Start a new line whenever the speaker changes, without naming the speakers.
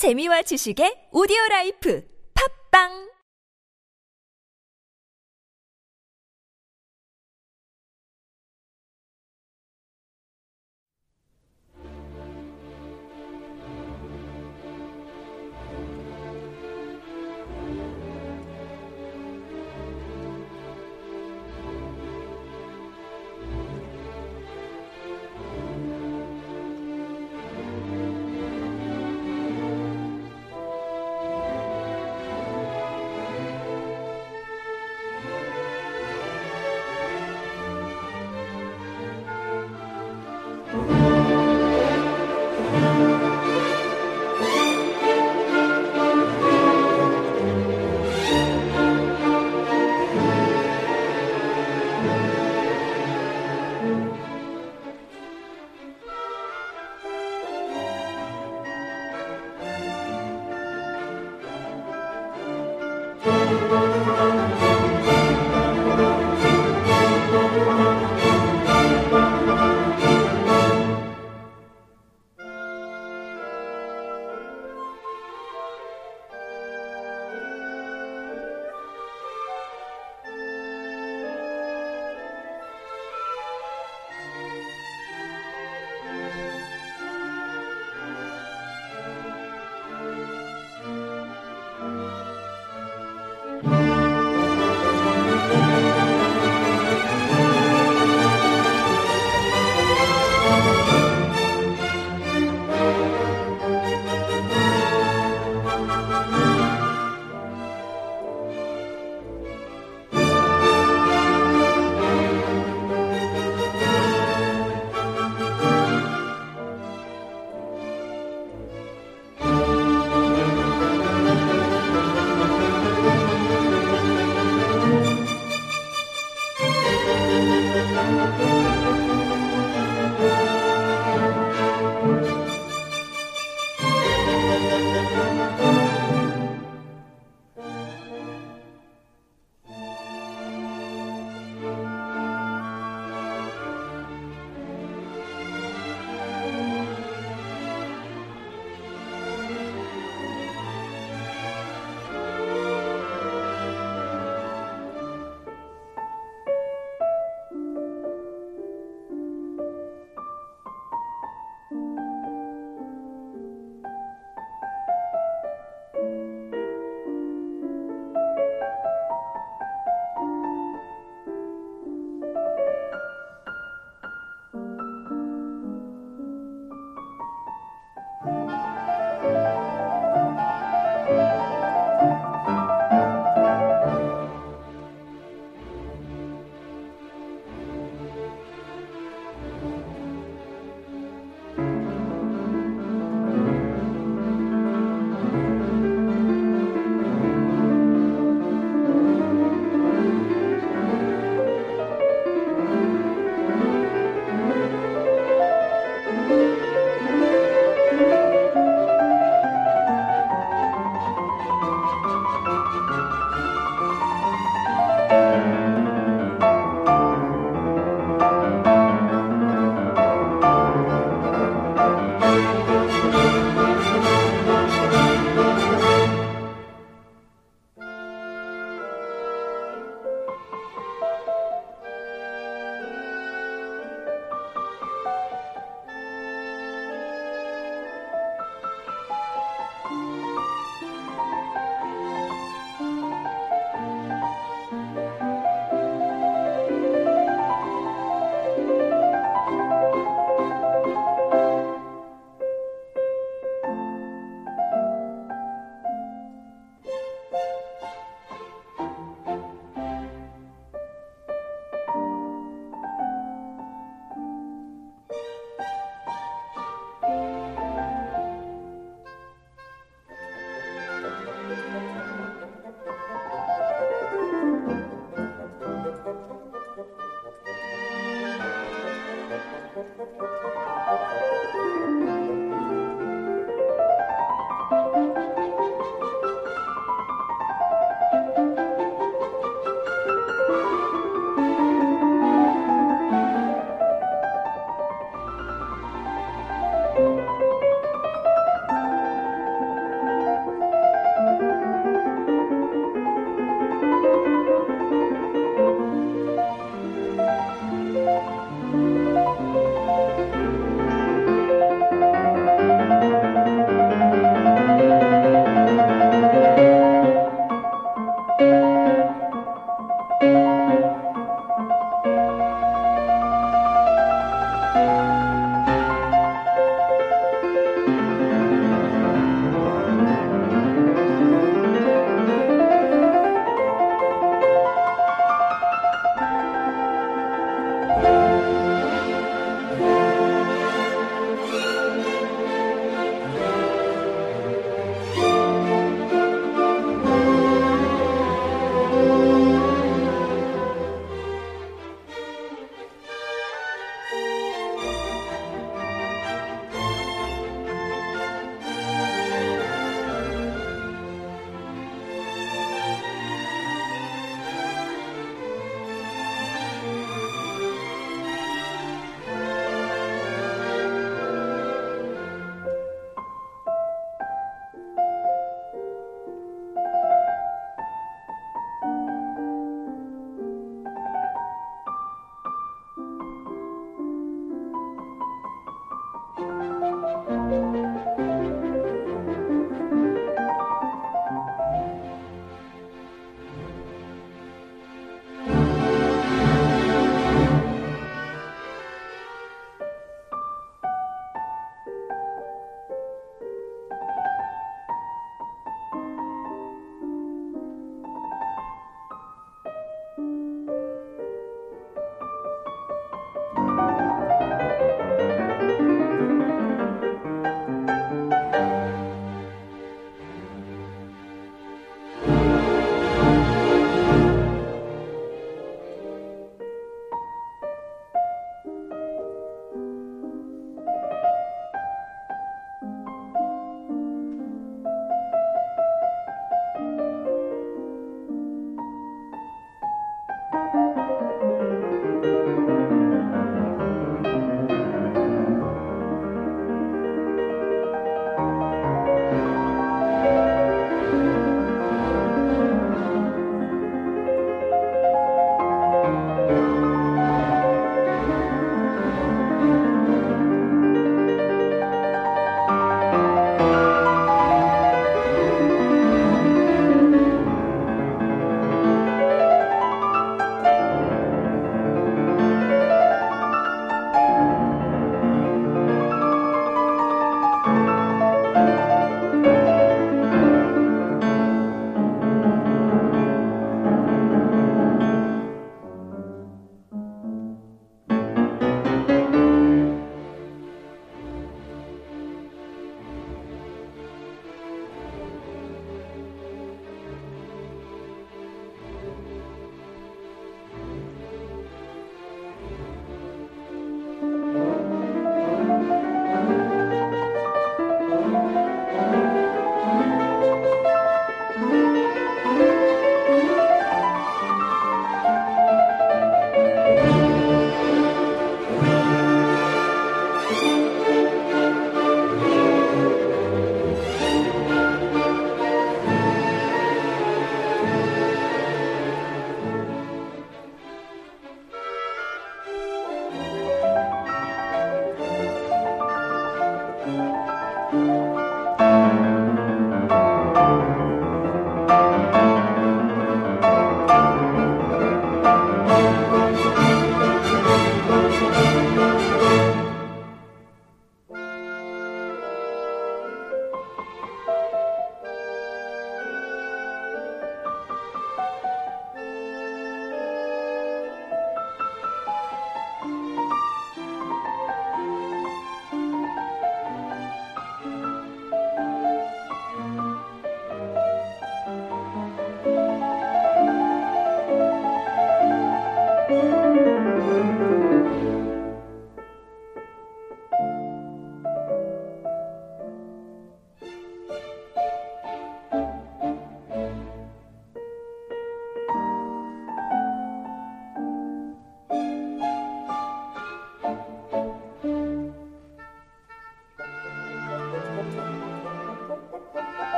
재미와 지식의 오디오 라이프. 팝빵